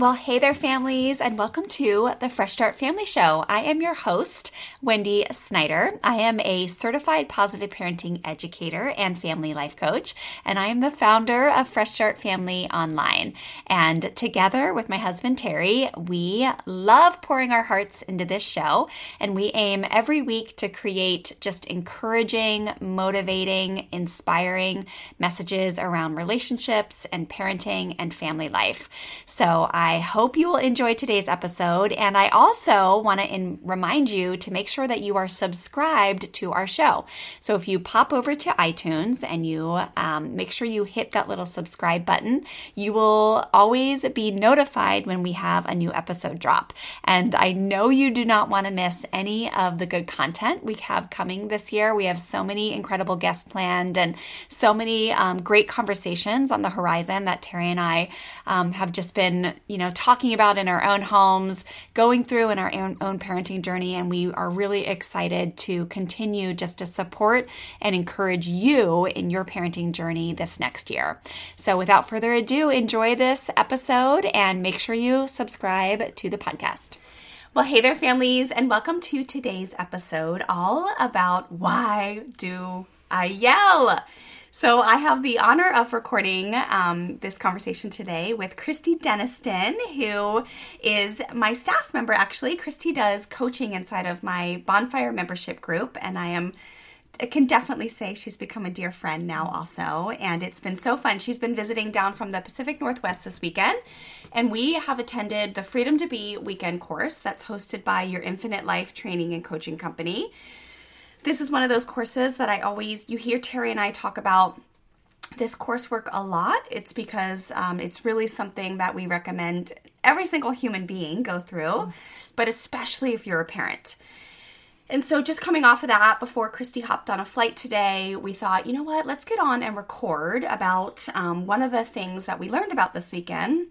Well, hey there, families, and welcome to the Fresh Start Family Show. I am your host, Wendy Snyder. I am a certified positive parenting educator and family life coach, and I am the founder of Fresh Start Family Online. And together with my husband, Terry, we love pouring our hearts into this show, and we aim every week to create just encouraging, motivating, inspiring messages around relationships and parenting and family life. So I I hope you will enjoy today's episode. And I also want to in- remind you to make sure that you are subscribed to our show. So if you pop over to iTunes and you um, make sure you hit that little subscribe button, you will always be notified when we have a new episode drop. And I know you do not want to miss any of the good content we have coming this year. We have so many incredible guests planned and so many um, great conversations on the horizon that Terry and I um, have just been, you know, talking about in our own homes, going through in our own, own parenting journey. And we are really excited to continue just to support and encourage you in your parenting journey this next year. So without further ado, enjoy this episode and make sure you subscribe to the podcast. Well, hey there, families, and welcome to today's episode all about why do I yell? So I have the honor of recording um, this conversation today with Christy Deniston, who is my staff member. Actually, Christy does coaching inside of my Bonfire membership group, and I am. I can definitely say she's become a dear friend now, also, and it's been so fun. She's been visiting down from the Pacific Northwest this weekend, and we have attended the Freedom to Be weekend course that's hosted by your Infinite Life Training and Coaching Company this is one of those courses that I always, you hear Terry and I talk about this coursework a lot. It's because um, it's really something that we recommend every single human being go through, mm. but especially if you're a parent. And so, just coming off of that, before Christy hopped on a flight today, we thought, you know what, let's get on and record about um, one of the things that we learned about this weekend.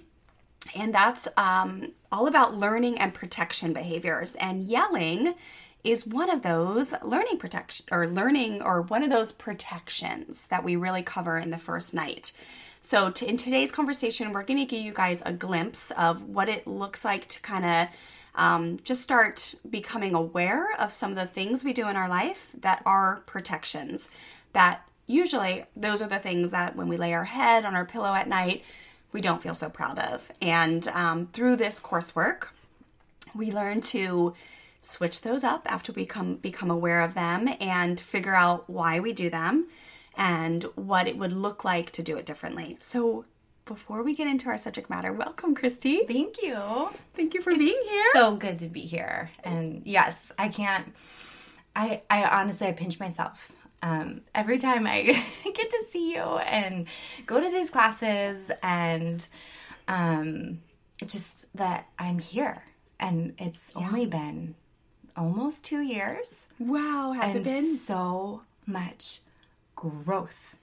And that's um, all about learning and protection behaviors. And yelling is one of those learning protection or learning or one of those protections that we really cover in the first night. So, to, in today's conversation, we're going to give you guys a glimpse of what it looks like to kind of um, just start becoming aware of some of the things we do in our life that are protections. That usually, those are the things that when we lay our head on our pillow at night, we don't feel so proud of. And um, through this coursework, we learn to switch those up after we come become aware of them and figure out why we do them and what it would look like to do it differently. So before we get into our subject matter, welcome, Christy. Thank you. Thank you for it's being here. So good to be here. And yes, I can't. I I honestly I pinch myself um, every time I get to see you and go to these classes and um, just that I'm here. And it's yeah. only been almost two years. Wow, has it been? So much growth.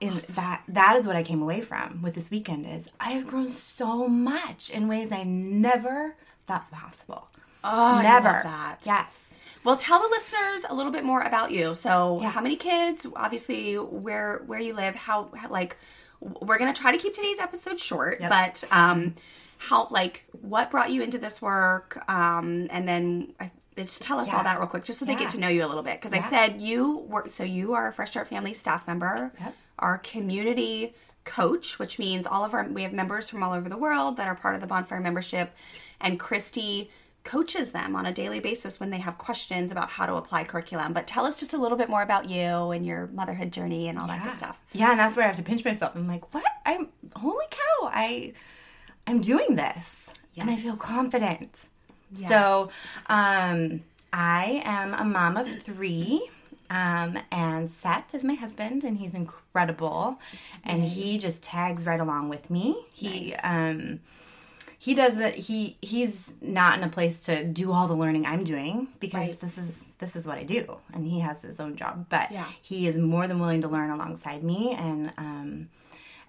In awesome. that that is what I came away from with this weekend is I have grown so much in ways I never thought possible. Oh, never. that. Yes. Well, tell the listeners a little bit more about you. So, yeah. how many kids? Obviously, where where you live? How like we're gonna try to keep today's episode short, yep. but um, how like what brought you into this work? Um, and then I just tell us yeah. all that real quick, just so yeah. they get to know you a little bit. Because yeah. I said you work, so you are a Fresh Start Family staff member, yep. our community coach, which means all of our we have members from all over the world that are part of the Bonfire membership, and Christy coaches them on a daily basis when they have questions about how to apply curriculum. But tell us just a little bit more about you and your motherhood journey and all that good stuff. Yeah, and that's where I have to pinch myself. I'm like, what? I'm holy cow! I I'm doing this, and I feel confident. So, um, I am a mom of three. Um, and Seth is my husband, and he's incredible, and he just tags right along with me. He um, he doesn't he he's not in a place to do all the learning I'm doing because this is this is what I do, and he has his own job. But Yeah. he is more than willing to learn alongside me, and um,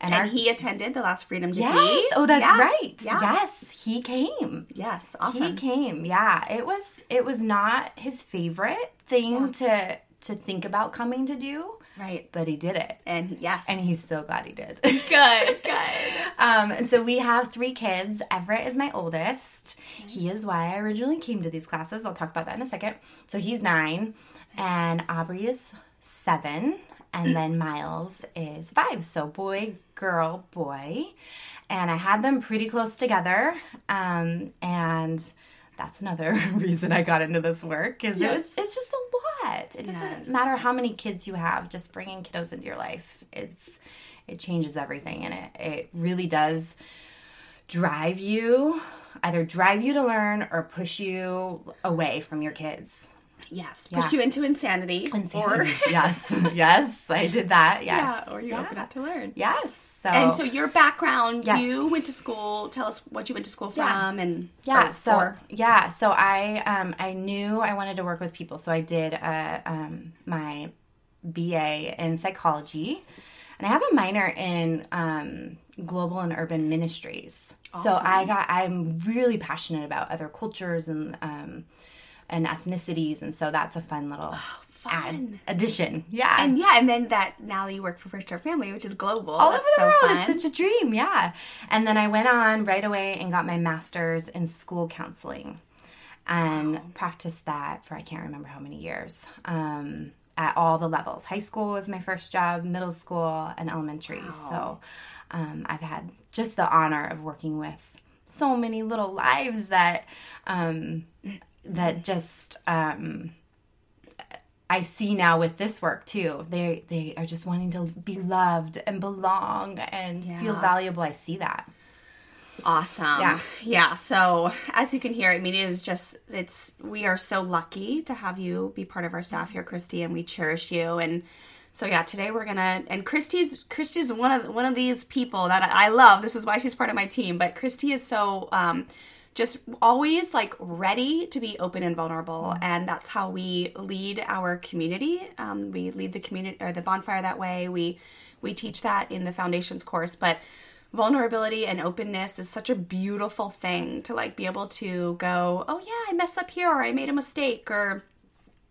and, our he attended the last Freedom to yes, oh that's Yeah. right, Yeah. yes, he came. Yes, awesome. He came. Yeah, it was it was not his favorite thing to to think about coming to do, Right. but he did it, And yes. and he's so glad he did. good, good. um, and so we have three kids. Everett is my oldest. He is why I originally came to these classes. I'll talk about that in a second. So he's nine, and Aubrey is seven, and then Miles is five. So boy, girl, boy, and I had them pretty close together. Um, and that's another reason I got into this work is it was it's just a lot. It doesn't Yes. matter how many kids you have, just bringing kiddos into your life. It's it changes everything and it it really does drive you either drive you to learn or push you away from your kids. Yes. Push Yeah. you into insanity. Or, yes, yes, I did that. Yes, yeah, or you Yeah. open up to learn. Yes. So And so your background, Yes. you went to school. Tell us what you went to school from Yeah. and yeah or so for. yeah so i um i knew i wanted to work with people so i did uh um my ba in psychology and i have a minor in um global and urban ministries so i got i'm really passionate about other cultures and um and ethnicities and so that's a fun little add, fun. addition yeah And yeah, and then that now you work for Fresh Start Family, which is global. all That's over the so world. fun. It's such a dream, yeah. And then I went on right away and got my master's in school counseling and practiced that for I can't remember how many years um, at all the levels. High school was my first job, middle school, and elementary. So um, I've had just the honor of working with so many little lives that um, that just. Um, I see now with this work too. They they are just wanting to be loved and belong and feel valuable. I see that. Awesome. Yeah. Yeah. So as you can hear, I mean, it is just, it's, we are so lucky to have you be part of our staff here, Christy, and we cherish you. And so yeah, today we're gonna, and Christy's, Christy's one of, one of these people that I I love. This is why she's part of my team, but Christy is so, um, just always like ready to be open and vulnerable mm. and that's how we lead our community. Um, we lead the community or the bonfire that way. We we teach that in the foundations course but vulnerability and openness is such a beautiful thing to like be able to go oh yeah i messed up here or i made a mistake or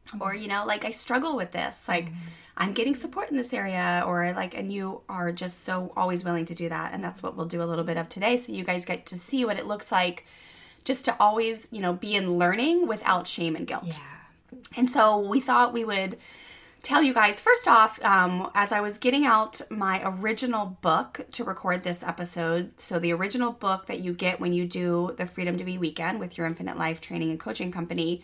mm-hmm. or you know like i struggle with this. Mm-hmm. Like i'm getting support in this area or like and you are just so always willing to do that and that's what we'll do a little bit of today so you guys get to see what it looks like just to always you know be in learning without shame and guilt Yeah. and so we thought we would tell you guys first off, um, as I was getting out my original book to record this episode, so the original book that you get when you do the Freedom to Be weekend with your Infinite Life training and coaching company.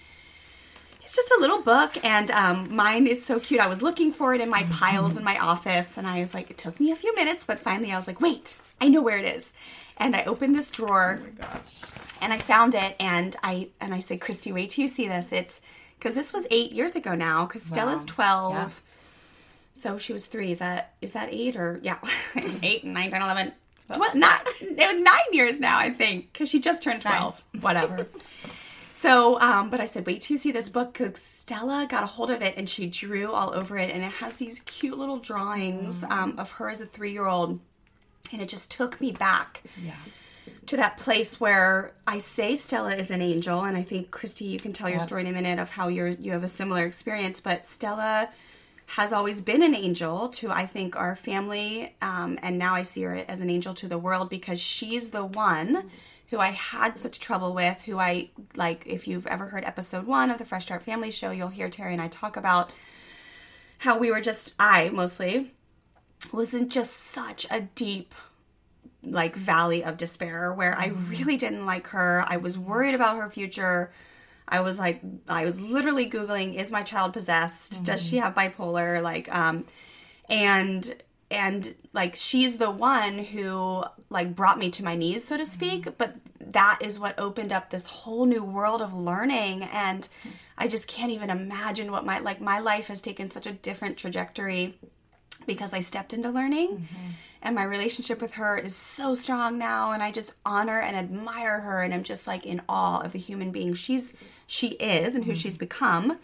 It's just a little book, and um, mine is so cute. I was looking for it in my piles in my office, and I was like, it took me a few minutes, but finally I was like, wait, I know where it is. And I opened this drawer and I found it and I and I said, Christy, wait till you see this. It's because this was eight years ago now. Because Stella's twelve, Yeah. so she was three. Is that is that eight or yeah, eight, nine, ten, eleven. Well, not it was nine years now, I think, because she just turned twelve. Whatever. So, um, but I said, wait till you see this book because Stella got a hold of it and she drew all over it, and it has these cute little drawings um, of her as a three-year-old, and it just took me back Yeah. to that place where I say Stella is an angel, and I think Christy, you can tell your story in a minute of how you're you have a similar experience. But Stella has always been an angel to I think our family, um, and now I see her as an angel to the world because she's the one who I had such trouble with. Who I like. If you've ever heard episode one of the Fresh Start Family Show, you'll hear Terry and I talk about how we were just I mostly was in just such a deep like valley of despair where I mm-hmm. really didn't like her. I was worried about her future. I was like I was literally googling is my child possessed? Does she mm-hmm. have bipolar? Like um and and like she's the one who like brought me to my knees so to mm-hmm. speak, but that is what opened up this whole new world of learning and I just can't even imagine what my like my life has taken such a different trajectory because I stepped into learning. Mm-hmm. And my relationship with her is so strong now and I just honor and admire her and I'm just like in awe of the human being she's she is and who mm-hmm. she's become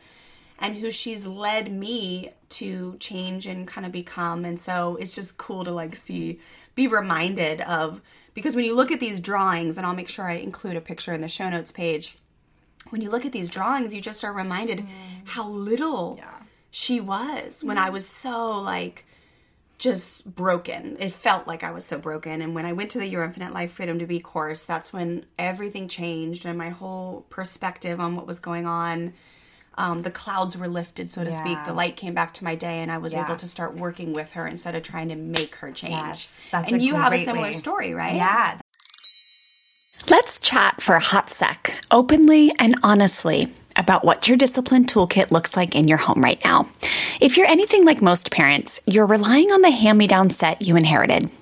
and who she's led me to change and kind of become. And so it's just cool to like see be reminded of because when you look at these drawings and I'll make sure I include a picture in the show notes page when you look at these drawings, you just are reminded mm. how little she was when I mm-hmm. was so like just broken. It felt like I was so broken. And when I went to the Your Infinite Life Freedom to Be course, that's when everything changed and my whole perspective on what was going on. Um, the clouds were lifted, so to speak. The light came back to my day, and I was Yeah. able to start working with her instead of trying to make her change. Yes, that's and you have a similar way. story, right? Yeah, Let's chat for a hot sec, openly and honestly, about what your discipline toolkit looks like in your home right now. If you're anything like most parents, you're relying on the hand me down set you inherited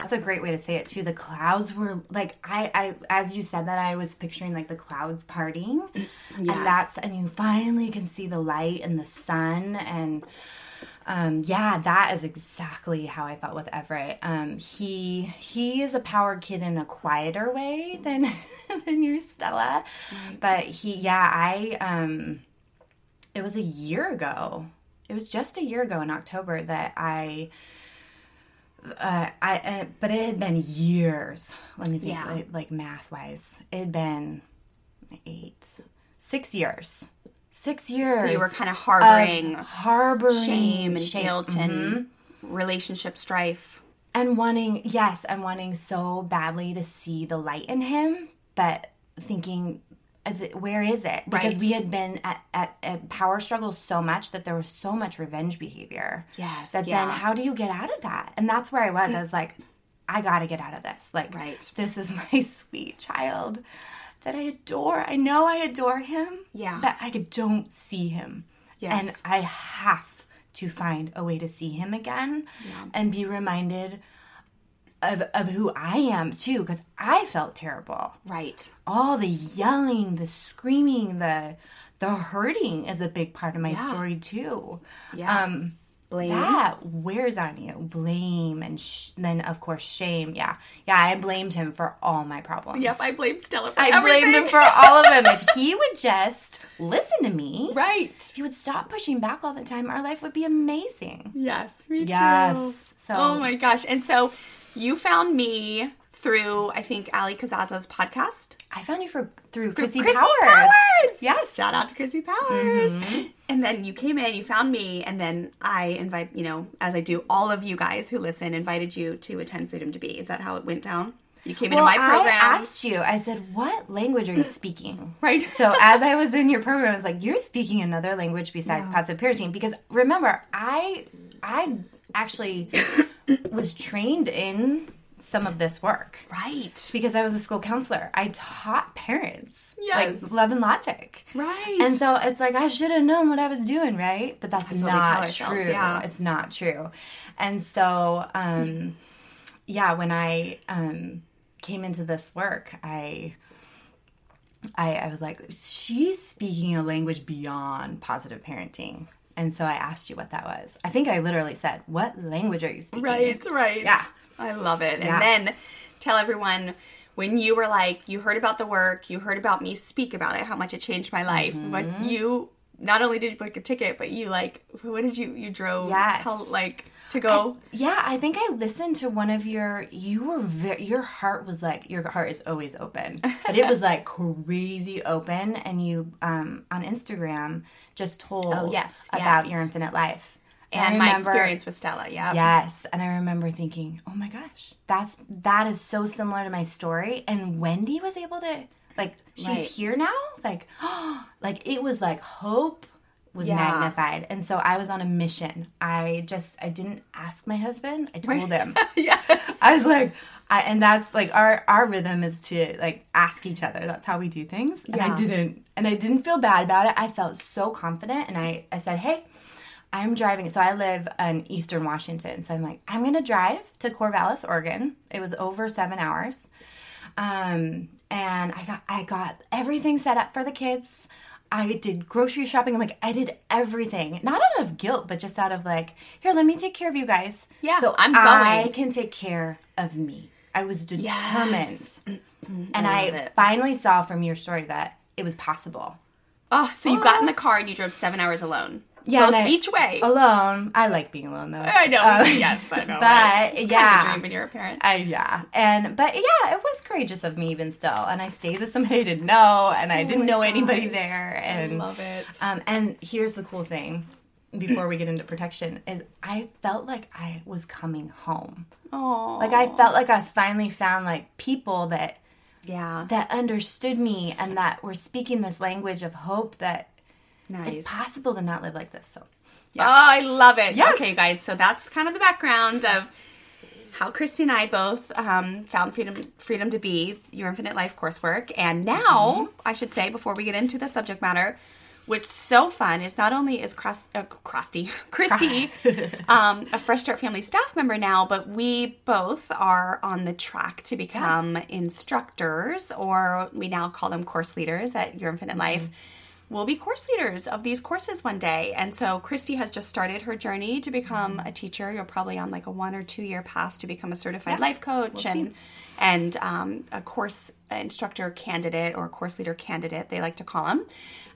That's a great way to say it too. The clouds were like I, I as you said that I was picturing like the clouds parting. And that's and you finally can see the light and the sun and um yeah, that is exactly how I felt with Everett. Um he he is a power kid in a quieter way than than your Stella. But he yeah, I um it was a year ago. It was just a year ago in October that I uh, I, uh, but it had been years. Let me think, Yeah. like, like math wise, it had been eight, six years, six years. You were kind of harboring harboring shame and shame. guilt and relationship strife. and wanting, yes, and wanting so badly to see the light in him, but thinking, th- Uh, where is it? Because Right. we had been at, at, at power struggles so much that there was so much revenge behavior. Yes, That yeah. then, how do you get out of that? And that's where I was. Hmm. I was like, I got to get out of this. Like, Right. this is my sweet child that I adore. I know I adore him. Yeah. But I don't see him. Yes. And I have to find a way to see him again and be reminded of, of who I am too, because I felt terrible. Right. All the yelling, the screaming, the the hurting is a big part of my Yeah. story too. Yeah. Um, Blame. that wears on you. Blame and sh- then of course shame. Yeah, yeah. I blamed him for all my problems. Yep, I blamed Stella for I everything. blamed him for all of them. If he would just listen to me, right. he would stop pushing back all the time. Our life would be amazing. Yes, me Yes. too. So- oh my gosh. And so you found me through, I think, Allie Casazza's podcast. I found you for through Chrissy, Chrissy Powers. Powers. Yes. Shout out to Chrissy Powers. Mm-hmm. And then you came in, you found me, and then I invite, you know, as I do all of you guys who listen, invited you to attend Freedom to Be. Is that how it went down? You came Well, into my program. I asked you. I said, "What language are you speaking?" Right. So as I was in your program, I was like, "You're speaking another language besides positive parenting." Because remember, I I actually was trained in some of this work right. because I was a school counselor. I taught parents Yes. like love and logic. Right. And so it's like I should have known what I was doing, right? But that's, what we not true. yeah. It's not true. And so um yeah, when I um came into this work, I I, I was like, she's speaking a language beyond positive parenting. And so I asked you what that was. I think I literally said, What language are you speaking? Right, right. Yeah. I love it. Yeah. And then tell everyone when you were like, you heard about the work, you heard about me speak about it, how much it changed my life. Mm-hmm. But you not only did you book a ticket, but you like, what did you, you drove, Yes. how, like, to go? Yeah, I think I listened to one of your. You were very. Your heart was like your heart is always open, but it was like crazy open. And you um on Instagram just told Oh, yes, about yes. your infinite life and I my experience with Stella. Yeah. Yes, and I remember thinking, oh my gosh, that's that is so similar to my story. And Wendy was able to like she's Right. here now, like like it was like hope was Yeah. magnified. And so I was on a mission. I just I didn't ask my husband. I told him. yes. I was like, I, and that's like our our rhythm is to like ask each other. That's how we do things. And Yeah. I didn't, and I didn't feel bad about it. I felt so confident, and I I said, hey. I'm driving. So I live in Eastern Washington. So I'm like, I'm gonna drive to Corvallis, Oregon. It was over seven hours, um, and I got I got everything set up for the kids. I did grocery shopping. Like I did everything, not out of guilt, but just out of like, here, let me take care of you guys. Yeah, so I'm going. I can take care of me. I was determined, Yes. Mm-hmm. and I, it. finally saw from your story that it was possible. Oh, so you got in the oh. car and you drove seven hours alone. Yeah, Both I- each way. Alone, I like being alone though. I know. Um, yes, I know. but. It's yeah. kind of a dream when you're a parent. I yeah, and but yeah, it was courageous of me even still, and I stayed with somebody I didn't know, and I didn't know anybody there, and I love it. Um, and here's the cool thing, before we get into protection, is I felt like I was coming home. Oh, Like I felt like I finally found like people that yeah, that understood me and that were speaking this language of hope that nice. it's possible to not live like this. So Oh, I love it. Yes. Okay, guys. So that's kind of the background of how Christy and I both um, found freedom freedom to be your infinite life coursework, and now I should say before we get into the subject matter, which so fun is not only is Cross, uh, Christy um, a Fresh Start Family staff member now, but we both are on the track to become instructors, or we now call them course leaders at Your Infinite Life will be course leaders of these courses one day. And so Christy has just started her journey to become a teacher. You're probably on like a one or two year path to become a certified life coach and and um, a course instructor candidate or course leader candidate, they like to call them.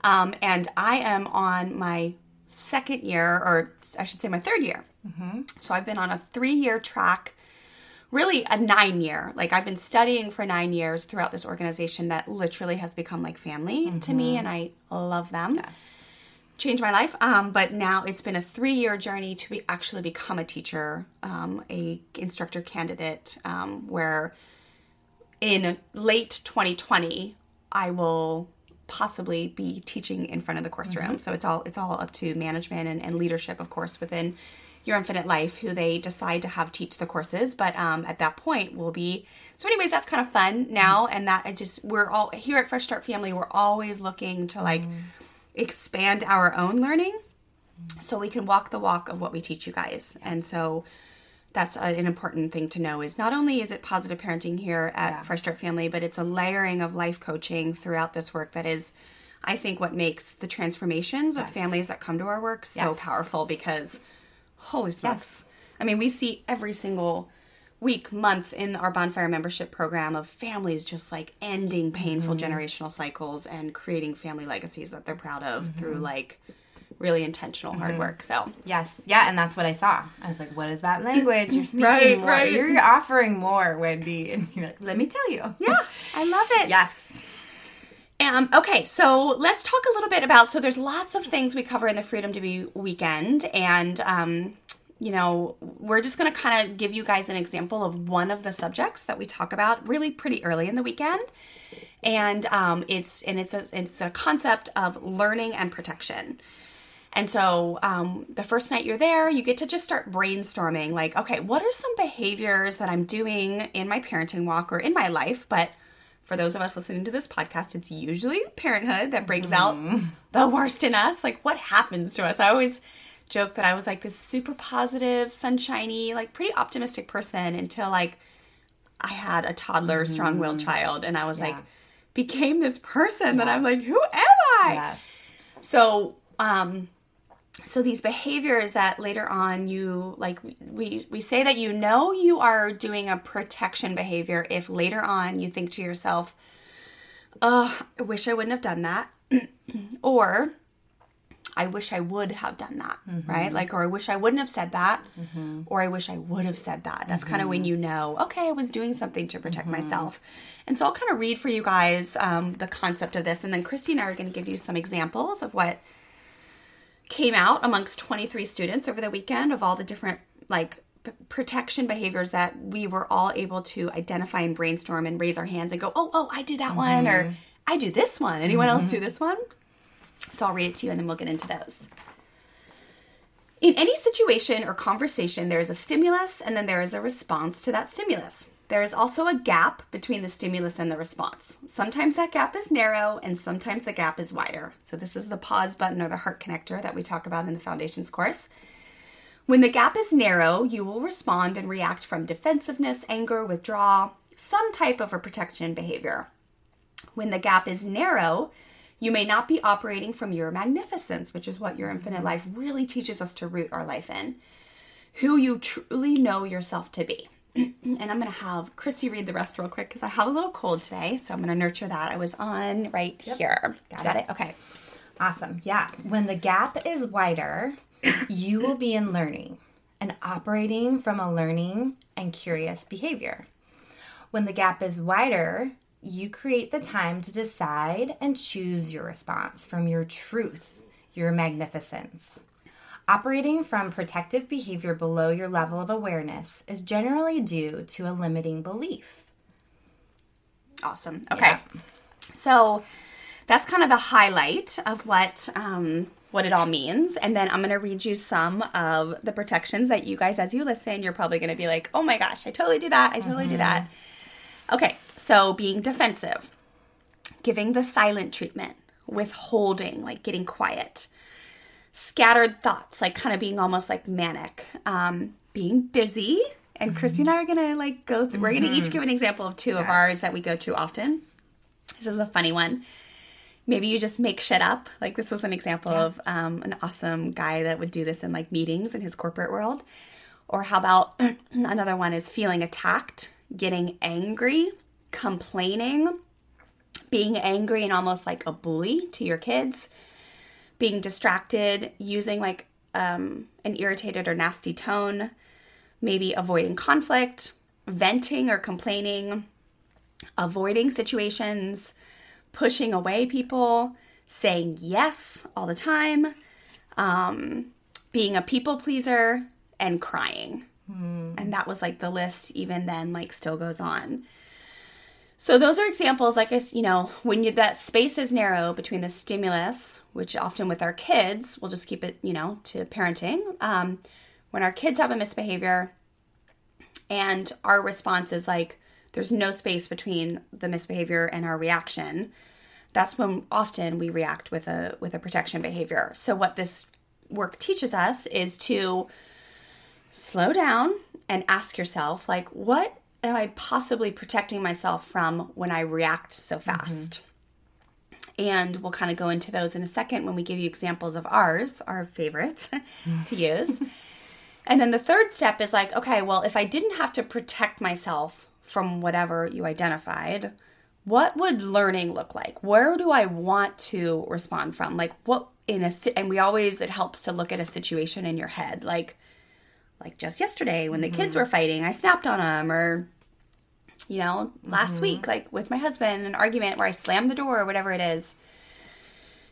Um, and I am on my second year, or I should say my third year. So I've been on a three year track really a nine year. Like I've been studying for nine years throughout this organization that literally has become like family to me, and I love them. Changed my life, um, but now it's been a three year journey to be actually become a teacher, um, a instructor candidate, um, where in late 2020 I will possibly be teaching in front of the course room. So it's all it's all up to management and, and leadership, of course, within your infinite life who they decide to have teach the courses. But um, at that point we'll be so anyways that's kind of fun now. Mm-hmm. And that i just we're all here at fresh start family we're always looking to like mm-hmm. expand our own learning mm-hmm. so we can walk the walk of what we teach you guys. And so that's an important thing to know is not only is it positive parenting here at Fresh Start Family, but it's a layering of life coaching throughout this work that is, I think, what makes the transformations of families that come to our work so Yes. powerful because, holy smokes. I mean, we see every single week, month in our bonfire membership program of families just like ending painful Mm-hmm. generational cycles and creating family legacies that they're proud of Mm-hmm. through like really intentional hard work. So, Yes, yeah, and that's what I saw. I was like, "What is that language? You're speaking Right, more. right. You're offering more, Wendy." And you're like, "Let me tell you." yeah, I love it. Yes. Um, okay, so let's talk a little bit about. So there's lots of things we cover in the Freedom to Be weekend, and um, you know we're just going to kind of give you guys an example of one of the subjects that we talk about really pretty early in the weekend, and um, it's and it's a it's a concept of learning and protection. And so um, the first night you're there, you get to just start brainstorming like, okay, what are some behaviors that I'm doing in my parenting walk or in my life? But for those of us listening to this podcast, it's usually parenthood that brings out the worst in us. Like, what happens to us? I always joke that I was like this super positive, sunshiny, like pretty optimistic person until like I had a toddler, strong willed child. And I was like, became this person that I'm like, who am I? Yes. So, um, so these behaviors that later on you like we we say that you know you are doing a protection behavior if later on you think to yourself, "Oh, I wish I wouldn't have done that," or I wish I would have done that, mm-hmm. right? Like, or I wish I wouldn't have said that, mm-hmm. or I wish I would have said that. That's kind of when mm-hmm. you know, okay, I was doing something to protect myself. And so I'll kind of read for you guys um, the concept of this, and then Christy and I are going to give you some examples of what came out amongst 23 students over the weekend of all the different like p- protection behaviors that we were all able to identify and brainstorm and raise our hands and go, oh, oh, I do that one, or mm-hmm. I do this one. Anyone else do mm-hmm. this one? So I'll read it to you and then we'll get into those. In any situation or conversation, there is a stimulus and then there is a response to that stimulus. There is also a gap between the stimulus and the response. Sometimes that gap is narrow and sometimes the gap is wider. So, this is the pause button or the heart connector that we talk about in the foundations course. When the gap is narrow, you will respond and react from defensiveness, anger, withdrawal, some type of a protection behavior. When the gap is narrow, you may not be operating from your magnificence, which is what your infinite life really teaches us to root our life in. Who you truly know yourself to be. and I'm going to have Christy read the rest real quick because I have a little cold today. So I'm going to nurture that. I was on right here. Got, it? Okay. Awesome. Yeah. When the gap is wider, you will be in learning and operating from a learning and curious behavior. When the gap is wider, you create the time to decide and choose your response from your truth, your magnificence. Operating from protective behavior below your level of awareness is generally due to a limiting belief. Awesome. Okay. Yeah. So that's kind of the highlight of what um, what it all means, and then I'm going to read you some of the protections that you guys, as you listen, you're probably going to be like, "Oh my gosh, I totally do that. I totally do that." Okay. So being defensive, giving the silent treatment, withholding, like getting quiet, scattered thoughts, like kind of being almost like manic, um, being busy. And Christy and I are gonna like go through. We're gonna each give an example of two of ours that we go to often. This is a funny one. Maybe you just make shit up. Like this was an example of um, an awesome guy that would do this in like meetings in his corporate world. Or how about another one is feeling attacked, getting angry, complaining, being angry and almost like a bully to your kids, being distracted, using like um, an irritated or nasty tone, maybe avoiding conflict, venting or complaining, avoiding situations, pushing away people, saying yes all the time, um, being a people pleaser, and crying. And that was like the list, even then, like still goes on. So those are examples, like I, you know, when you, that space is narrow between the stimulus, which often with our kids, we'll just keep it, you know, to parenting. Um, when our kids have a misbehavior, and our response is like there's no space between the misbehavior and our reaction. That's when often we react with a with a protection behavior. So what this work teaches us is to slow down and ask yourself, like, what am I possibly protecting myself from when I react so mm-hmm. fast? And we'll kind of go into those in a second when we give you examples of ours, our favorites to use. And then the third step is like, okay, well, if I didn't have to protect myself from whatever you identified, what would learning look like? Where do I want to respond from? Like what in a and we always it helps to look at a situation in your head. Like like just yesterday when the kids mm-hmm. were fighting, I snapped on them or you know, last mm-hmm. week like with my husband an argument where I slammed the door or whatever it is.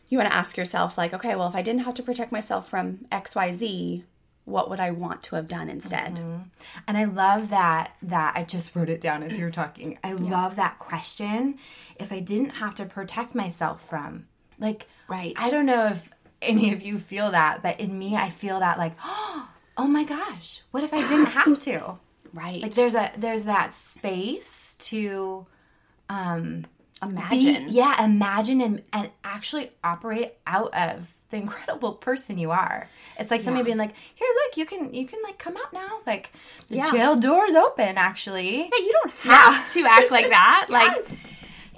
You want to ask yourself like, okay, well, if I didn't have to protect myself from XYZ, what would I want to have done instead? Mm-hmm. And I love that that I just wrote it down as you were talking. I love that question. If I didn't have to protect myself from like Right. I don't know if any of you feel that, but in me I feel that like, oh my gosh, what if I didn't have to? Right. Like there's a there's that space to um imagine. be, yeah, imagine and, and actually operate out of the incredible person you are. It's like somebody being like, "Here, look, you can you can like come out now. Like the Yeah. jail door's open. Actually, Yeah, you don't have to act like that. Like,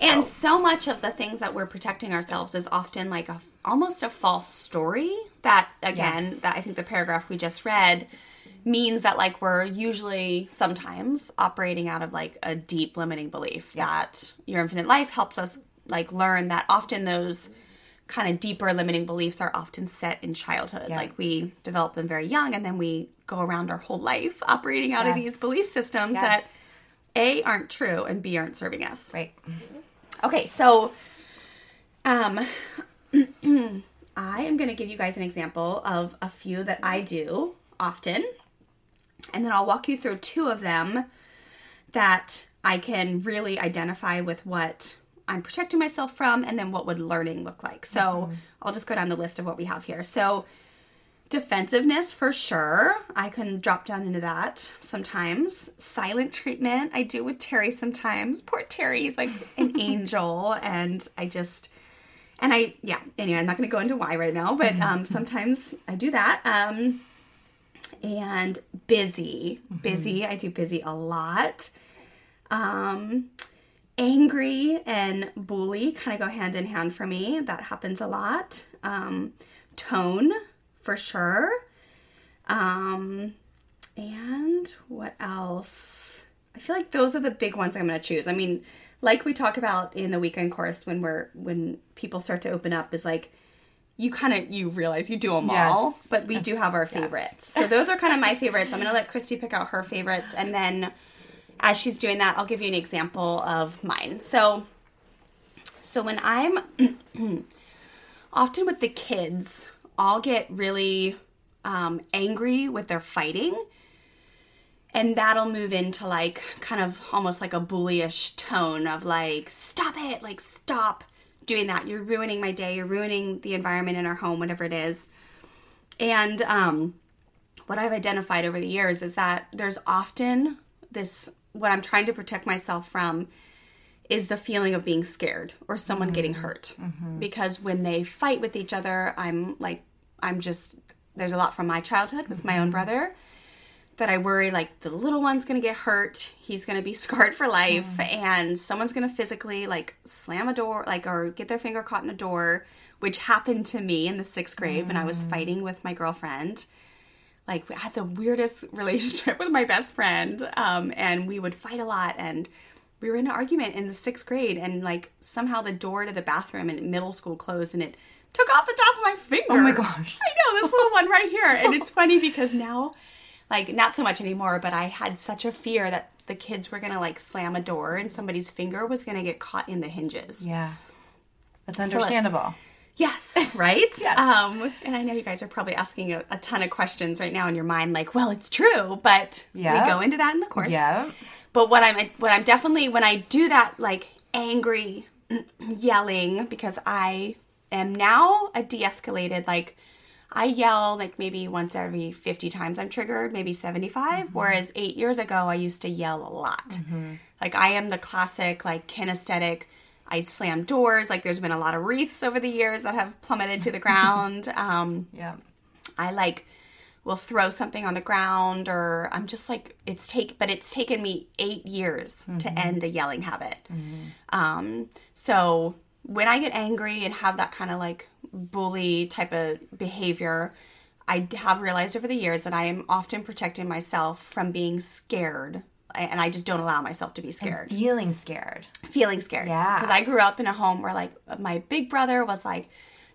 and so much of the things that we're protecting ourselves is often like a almost a false story. That again, that I think the paragraph we just read means that like we're usually sometimes operating out of like a deep limiting belief that your infinite life helps us like learn that often those kind of deeper limiting beliefs are often set in childhood like we develop them very young and then we go around our whole life operating out of these belief systems Yes. that a aren't true and b aren't serving us right? Okay, so um I am going to give you guys an example of a few that I do often. And then I'll walk you through two of them that I can really identify with what I'm protecting myself from and then what would learning look like. So, I'll just go down the list of what we have here. So, defensiveness for sure. I can drop down into that sometimes. Silent treatment, I do with Terry sometimes. Poor Terry, he's like an angel, and I just and I yeah. Anyway, I'm not going to go into why right now, but um, sometimes I do that. Um, and busy, busy. I do busy a lot. Um, angry and bully kind of go hand in hand for me. That happens a lot. Um, tone for sure. Um, and what else? I feel like those are the big ones I'm going to choose. I mean, like we talk about in the weekend course when we're when people start to open up is like you kind of you realize you do them all, but we do have our favorites. So those are kind of my favorites. I'm going to let Christy pick out her favorites and then as she's doing that, I'll give you an example of mine. So so when I'm often with the kids, I'll get really um, angry with their fighting. And that'll move into like kind of almost like a bullyish tone of like, stop it, like, stop doing that. You're ruining my day. You're ruining the environment in our home, whatever it is. And um, what I've identified over the years is that there's often this, what I'm trying to protect myself from is the feeling of being scared or someone getting mm-hmm. hurt. Mm-hmm. Because when they fight with each other, I'm like, I'm just, there's a lot from my childhood with my own mm-hmm. brother that I worry like the little one's gonna get hurt, he's gonna be scarred for life, and someone's gonna physically like slam a door, like, or get their finger caught in a door, which happened to me in the sixth grade when I was fighting with my girlfriend. Like I had the weirdest relationship with my best friend um, and we would fight a lot and we were in an argument in the sixth grade and like somehow the door to the bathroom in middle school closed and it took off the top of my finger Oh my gosh. i know this little one right here and it's funny because now like not so much anymore but i had such a fear that the kids were gonna like slam a door and somebody's finger was gonna get caught in the hinges Yeah, that's understandable. Yes, right? Yes. Um, and I know you guys are probably asking a, a ton of questions right now in your mind, like, well, it's true, but Yeah. we go into that in the course. yeah, But what I'm what I'm definitely when I do that like angry yelling because I am now a de-escalated like I yell like maybe once every 50 times I'm triggered, maybe 75, whereas 8 years ago I used to yell a lot. Like I am the classic like kinesthetic I slam doors, like there's been a lot of wreaths over the years that have plummeted to the ground. Um yeah. I like will throw something on the ground or I'm just like it's take but it's taken me 8 years to end a yelling habit. Um so when I get angry and have that kind of like bully type of behavior, I have realized over the years that I am often protecting myself from being scared and I just don't allow myself to be scared Feeling scared. feeling scared. Yeah. Because I grew up in a home where like my big brother was like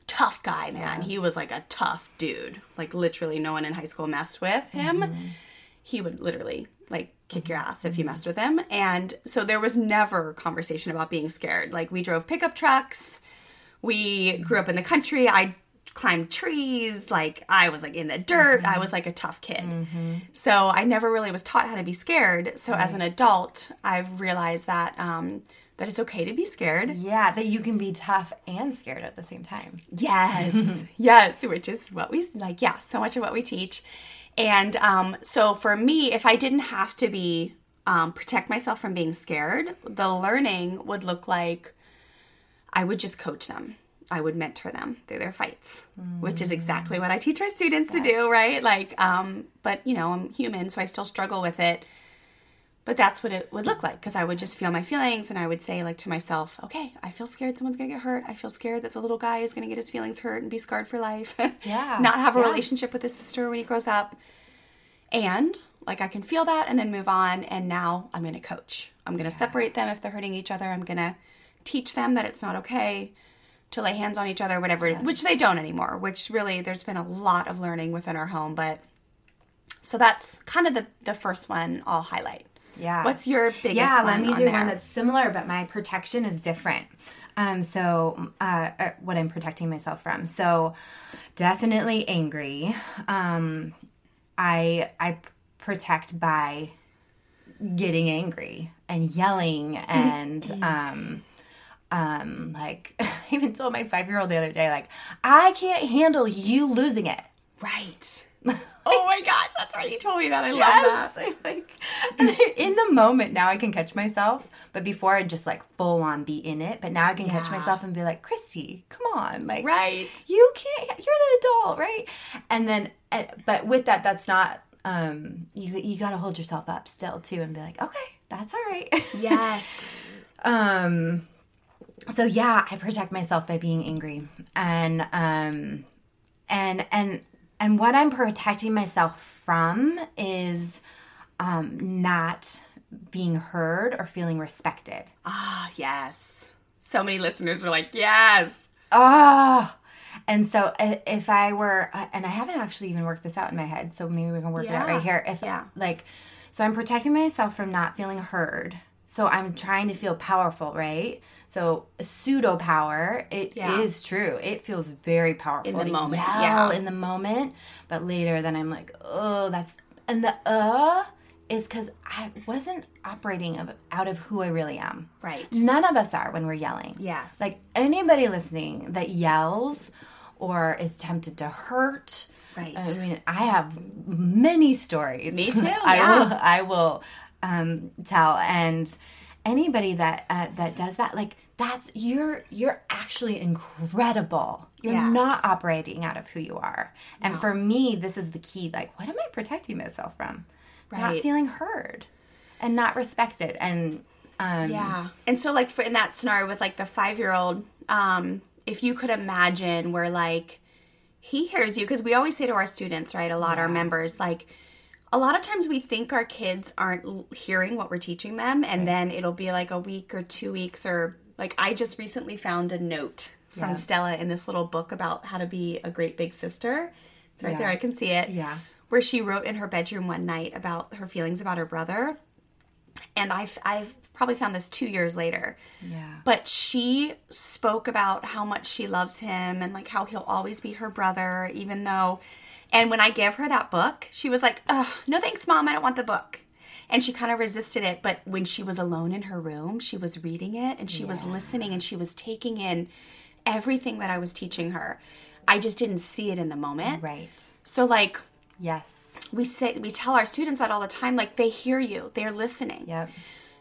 tough guy, man. He was like a tough dude. Like literally no one in high school messed with him. Mm-hmm. He would literally like kick your ass if you messed with him. And so there was never conversation about being scared. Like we drove pickup trucks. We grew up in the country. I climbed trees. Like I was like in the dirt. Mm-hmm. I was like a tough kid. So I never really was taught how to be scared. So as an adult, I've realized that um, that it's okay to be scared. Yeah, that you can be tough and scared at the same time. Yes, yes, which is what we like. Yeah, so much of what we teach. And um, so for me, if I didn't have to be um, protect myself from being scared, the learning would look like I would just coach them. I would mentor them through their fights, which is exactly what I teach my students to do, right? Like, um, but you know, I'm human, so I still struggle with it. But that's what it would look like because I would just feel my feelings and I would say, like, to myself, okay, I feel scared someone's gonna get hurt. I feel scared that the little guy is gonna get his feelings hurt and be scarred for life. Yeah, Not have a yeah. relationship with his sister when he grows up. And, like, I can feel that and then move on. And now I'm gonna coach. I'm gonna separate them if they're hurting each other. I'm gonna teach them that it's not okay to lay hands on each other, whatever, which they don't anymore, which really there's been a lot of learning within our home. But so that's kind of the, the first one I'll highlight. Yeah. What's your biggest yeah, let me on do there? one that's similar, but my protection is different. Um, so uh, uh, what I'm protecting myself from. So definitely angry. Um, I I protect by getting angry and yelling and um um like I even told my five year old the other day like I can't handle you losing it. Right. oh my gosh, that's right. You told me that. I love that. I'm like in the moment now I can catch myself, but before I'd just like full on be in it. But now I can catch myself and be like, Christy, come on, like Right. you can't. You're the adult, right? And then, uh, but with that, that's not. Um, you you got to hold yourself up still too, and be like, okay, that's all right. Yes. um so yeah i protect myself by being angry and um and and and what i'm protecting myself from is um not being heard or feeling respected Ah, yes. So many listeners are like, yes. oh and so if i were and i haven't actually even worked this out in my head so maybe we can work it out right here if Yeah. like so i'm protecting myself from not feeling heard so i'm trying to feel powerful right so pseudo power it is Yeah. true it feels very powerful In the moment, yell yeah. in the moment but later then i'm like oh that's and the uh is because i wasn't operating of, out of who i really am Right. none of us are when we're yelling Yes. like anybody listening that yells or is tempted to hurt. Right. I mean, I have many stories. Me too, I yeah. will. I will um, tell. And anybody that uh, that does that, like that's you're you're actually incredible. You're Yes. not operating out of who you are. And for me, this is the key. Like, what am I protecting myself from? Not feeling heard and not respected. And um, Yeah. And so like for in that scenario with like the 5-year-old, um if you could imagine where like he hears you because we always say to our students, right, a lot our members like a lot of times we think our kids aren't hearing what we're teaching them and then it'll be like a week or 2 weeks or like I just recently found a note from Yeah. Stella in this little book about how to be a great big sister. It's right Yeah. there. I can see it. Yeah. Where she wrote in her bedroom one night about her feelings about her brother and I've I've probably found this two years later. Yeah. But she spoke about how much she loves him and like how he'll always be her brother, even though. And when I gave her that book, she was like, "Ugh, no thanks, mom. I don't want the book." And she kind of resisted it. But when she was alone in her room, she was reading it and she was listening and she was taking in everything that I was teaching her. I just didn't see it in the moment. right. So like Yes. we say we tell our students that all the time like they hear you they're listening Yep.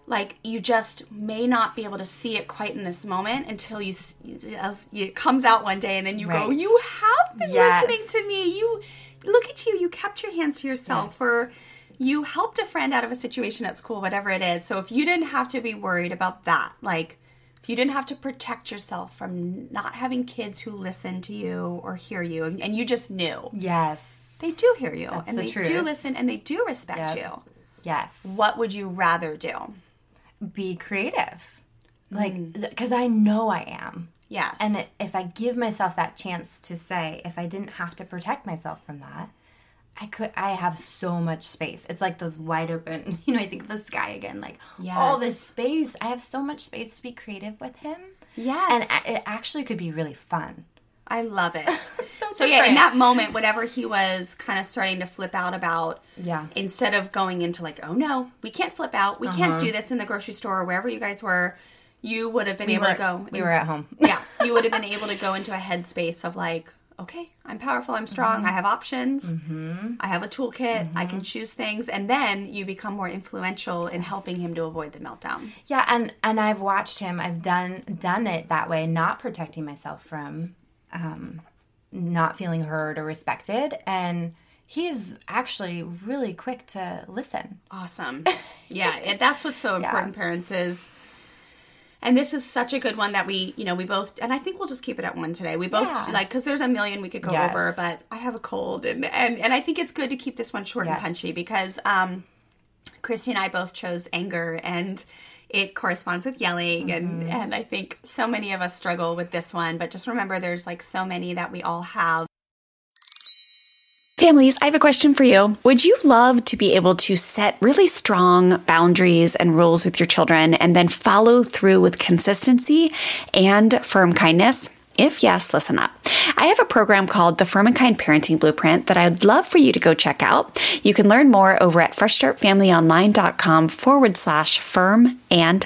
Like you just may not be able to see it quite in this moment until you, you it comes out one day and then you go you have been Yes. listening to me you look at you. You kept your hands to yourself or you helped a friend out of a situation at school, whatever it is. So if you didn't have to be worried about that, like if you didn't have to protect yourself from not having kids who listen to you or hear you and, and you just knew Yes. they do hear you and the they do listen and they do respect Yep. you. Yes. What would you rather do? Be creative. Like, mm. because I know I am. Yes. And if I give myself that chance to say, if I didn't have to protect myself from that, I could. I have so much space. It's like those wide open. You know, I think of the sky again. Like all this space. I have so much space to be creative with him. Yes. and it actually could be really fun. I love it. so yeah, in that moment, whatever he was kind of starting to flip out about, Yeah. instead of going into like, oh no, we can't flip out, we can't Uh-huh. do this in the grocery store or wherever you guys were, you would have been able were, to go. We were at home. yeah, you would have been able to go into a headspace of like, okay, I'm powerful, I'm strong, Mm-hmm. I have options, I have a toolkit, I can choose things, and then you become more influential in helping him to avoid the meltdown. Yeah, and and I've watched him. I've done done it that way, not protecting myself from um, not feeling heard or respected, and he's actually really quick to listen. Awesome. Yeah, it, that's what's so important, parents, is. And this is such a good one that we, you know, we both, and I think we'll just keep it at one today. We both Yeah. like because there's a million we could go Yes. over, but I have a cold, and and and I think it's good to keep this one short and punchy because um, Christy and I both chose anger, and it corresponds with yelling, and Mm-hmm. and I think so many of us struggle with this one. But just remember, there's like so many that we all have. Families, I have a question for you. Would you love to be able to set really strong boundaries and rules with your children and then follow through with consistency and firm kindness? If yes, listen up. I have a program called the Firm and Kind Parenting Blueprint that I'd love for you to go check out. You can learn more over at freshstartfamilyonline.com forward slash firm and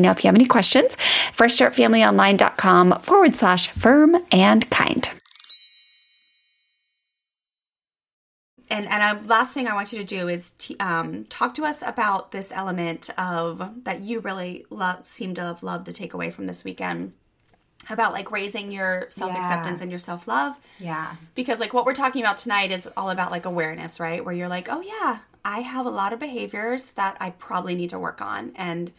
know if you have any questions. FreshStartFamilyOnline.com forward slash firm and kind. And and uh, last thing I want you to do is t- um, talk to us about this element of that you really love, seem to have loved to take away from this weekend about like raising your self acceptance Yeah. and your self love. Yeah. Because like what we're talking about tonight is all about like awareness, right? Where you're like, oh yeah, I have a lot of behaviors that I probably need to work on, and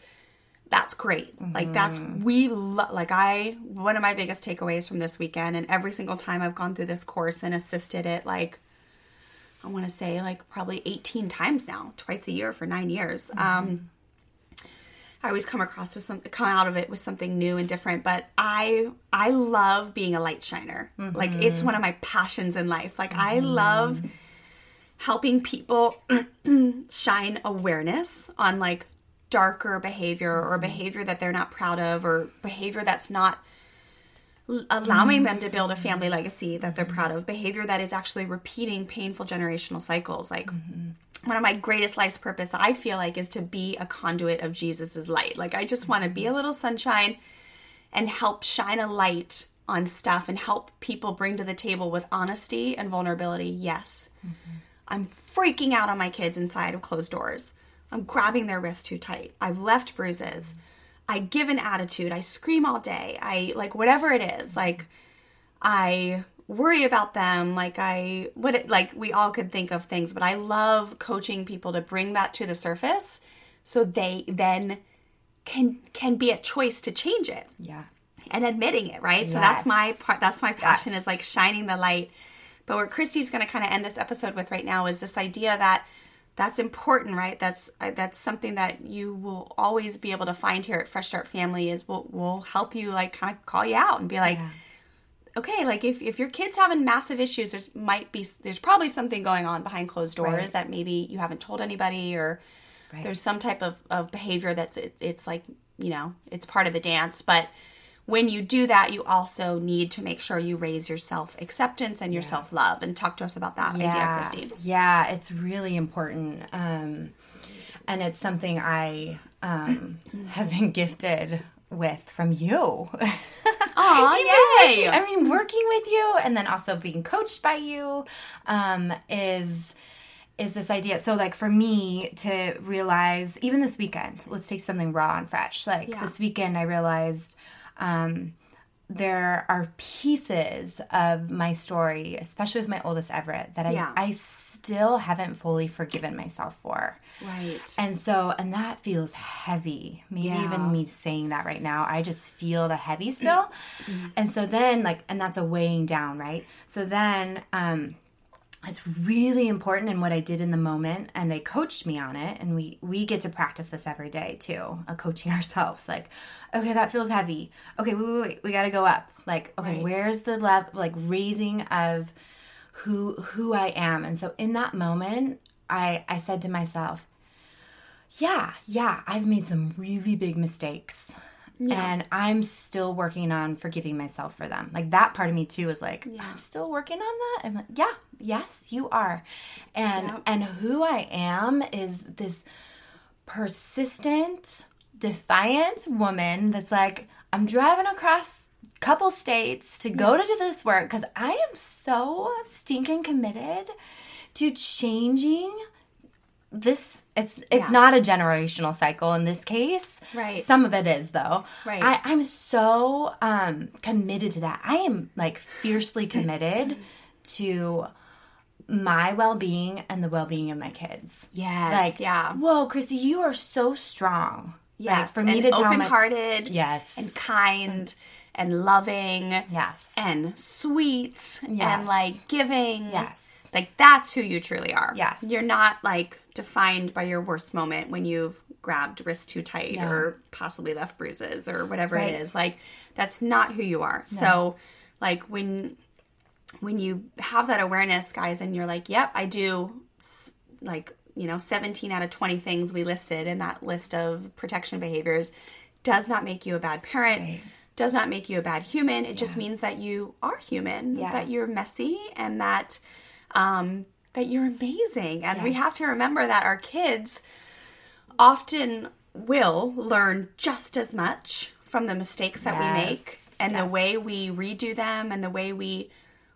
that's great. Like that's mm-hmm. we lo- like I one of my biggest takeaways from this weekend, and every single time I've gone through this course and assisted it, like I want to say like probably 18 times now, twice a year for nine years. Mm-hmm. Um, I always come across with some, come out of it with something new and different. But I, I love being a light shiner. Like it's mm-hmm. one of my passions in life. Like I love helping people shine awareness on like darker behavior or mm-hmm. behavior that they're not proud of or behavior that's not allowing mm-hmm. them to build a family mm-hmm. legacy that they're proud of. Behavior that is actually repeating painful generational cycles. Like one of my greatest life's purpose i feel like is to be a conduit of jesus's light. Like i just want to be a little sunshine and help shine a light on stuff and help people bring to the table with honesty and vulnerability. Yes. I'm freaking out on my kids inside of closed doors i'm grabbing their wrist too tight i've left bruises i give an attitude i scream all day i like whatever it is like I worry about them like I what it, like we all could think of things, but I love coaching people to bring that to the surface so they then can can be a choice to change it Yeah. and admitting it, right? So that's my part. That's my passion is like shining the light. But what Christy's going to kind of end this episode with right now is this idea that that's important, right? That's uh, that's something that you will always be able to find here at Fresh Start Family is we'll we'll help you like kind of call you out and be like, okay, like if if your kid's having massive issues, there's might be there's probably something going on behind closed doors Right. that maybe you haven't told anybody or Right. there's some type of, of behavior that's it, it's like you know it's part of the dance but when you do that you also need to make sure you raise your self acceptance and your self love and talk to us about that idea christine Yeah, it's really important. Um, and it's something I um, have been gifted with from you. oh Working- I mean, working with you and then also being coached by you um, is is this idea. So, like for me to realize, even this weekend, let's take something raw and fresh. Like Yeah. this weekend, I realized um, there are pieces of my story, especially with my oldest Everett, that I Yeah. I still haven't fully forgiven myself for. right And so, and that feels heavy. Maybe Yeah. even me saying that right now, I just feel the heavy still. and so then, like, and that's a weighing down, right? So then, um, it's really important in what I did in the moment, and they coached me on it, and we we get to practice this every day too, uh, coaching ourselves. Like, okay, that feels heavy. Okay, wait, wait, wait, we got to go up. Like, okay, Right. where's the level? Like raising of who who I am, and so in that moment, I I said to myself, yeah, yeah, I've made some really big mistakes. And I'm still working on forgiving myself for them. Like that part of me too is like, I'm still working on that. I'm like, yeah, yes, you are. And Yep. and who I am is this persistent, defiant woman that's like, I'm driving across a couple states to go to do this work because I am so stinking committed to changing this it's it's Yeah. not a generational cycle in this case Right. some of it is though Right. I, i'm so um committed to that i am like fiercely committed to my well-being and the well-being of my kids yes like yeah whoa christy you are so strong yes like, for me and to open-hearted yes and kind and loving yes and sweet Yes. and like giving. Yes. Like that's who you truly are. Yes. You're not like defined by your worst moment when you've grabbed wrist too tight No. or possibly left bruises or whatever Right. it is. Like that's not who you are. So like when when you have that awareness guys and you're like, "Yep, I do like, you know, 17 out of 20 things we listed in that list of protection behaviors does not make you a bad parent." Right. does not make you a bad human. It just means that you are human, Yeah. that you're messy, and that um, that you're amazing. And we have to remember that our kids often will learn just as much from the mistakes that we make and the way we redo them and the way we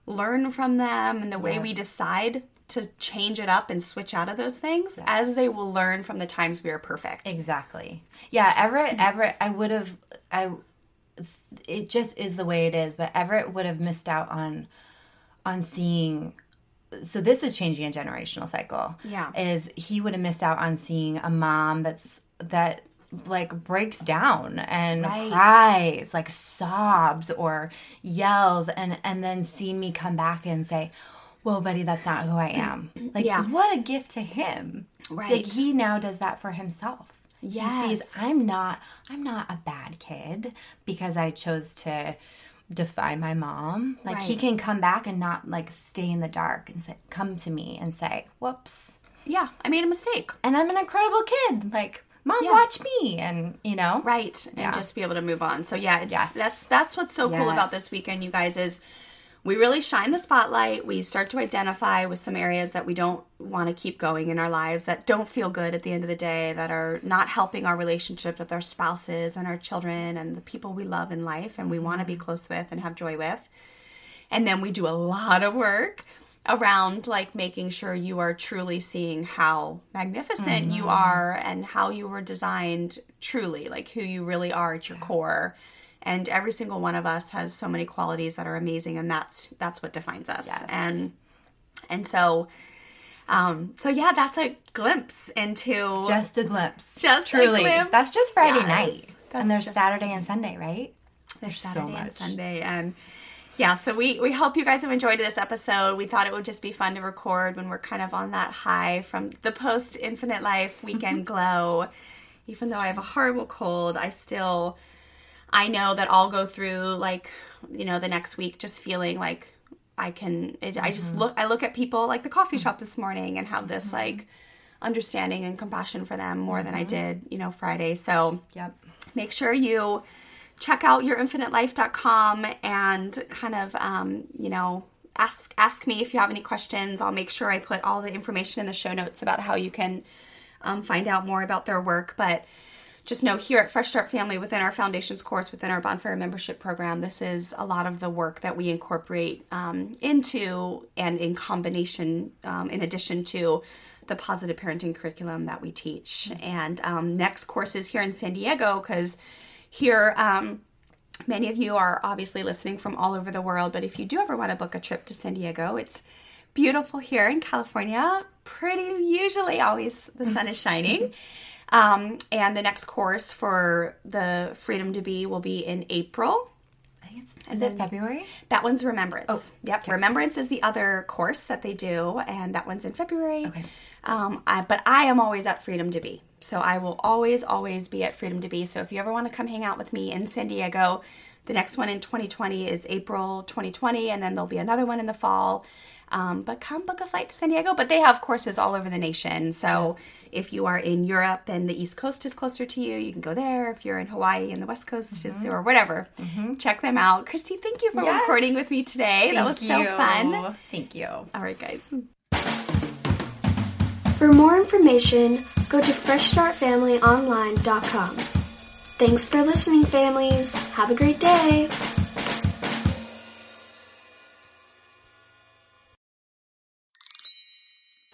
learn from them and the way we decide to change it up and switch out of those things as they will learn from the times we are perfect. Exactly. Yeah, Everett, Everett, I would have, I, it just is the way it is, but Everett would have missed out on, on seeing, so this is changing a generational cycle. Yeah. Is he would have missed out on seeing a mom that's, that like breaks down and Right. cries, like sobs or yells, and, and then seeing me come back and say, well, buddy, that's not who I am. Like, Yeah. what a gift to him. Right. That he now does that for himself. Yes. He sees I'm not I'm not a bad kid because I chose to defy my mom. Like he can come back and not like stay in the dark and say, come to me and say, "Whoops, Yeah, I made a mistake. and I'm an incredible kid." Like, mom, Yeah. watch me, and you know, Right. And just be able to move on. So yeah, it's Yes. that's that's what's so cool about this weekend, you guys, is we really shine the spotlight. We start to identify with some areas that we don't want to keep going in our lives, that don't feel good at the end of the day, that are not helping our relationship with our spouses and our children and the people we love in life and we want to be mm-hmm. close with and have joy with. And then we do a lot of work around like making sure you are truly seeing how magnificent you mm-hmm. are and how you were designed truly, like who you really are at your core. And every single one of us has so many qualities that are amazing and that's that's what defines us. Yes. And and so um so yeah, that's a glimpse into just a glimpse. Just truly. glimpse. That's just Friday Yes. night, That's and there's just- Saturday and Sunday, right? There's so Saturday and much. Sunday, and yeah. So we we hope you guys have enjoyed this episode. We thought it would just be fun to record when we're kind of on that high from the post Infinite Life weekend glow. Even though I have a horrible cold, I still I know that I'll go through like you know the next week just feeling like I can. It, I just look. I look at people like the coffee shop this morning and have this like understanding and compassion for them more than I did you know Friday. So Yep. make sure you check out yourinfinitelife.com and kind of um, you know ask ask me if you have any questions i'll make sure i put all the information in the show notes about how you can um, find out more about their work but just know here at fresh start family within our foundations course within our bonfire membership program this is a lot of the work that we incorporate um, into and in combination um, in addition to the positive parenting curriculum that we teach. And um, next courses here in san diego because here um, many of you are obviously listening from all over the world but if you do ever want to book a trip to san diego it's beautiful here in california. Pretty usually always the sun is shining um, and the next course for the freedom to be will be in april. I think it's is it February? that one's remembrance. Oh, yep remembrance is the other course that they do and that one's in february. Okay. um, I, but i am always at freedom to be so i will always always be at freedom to be. So if you ever want to come hang out with me in san diego the next one in 2020 is april 2020 and then there'll be another one in the fall. Um, but come book a flight to san diego but they have courses all over the nation so if you are in europe and the east coast is closer to you you can go there if you're in hawaii and the west coast is mm-hmm. or whatever mm-hmm. check them out christy thank you for Yes. recording with me today that was so fun Thank you. all right guys For more information, go to freshstartfamilyonline.com. Thanks for listening, families. Have a great day.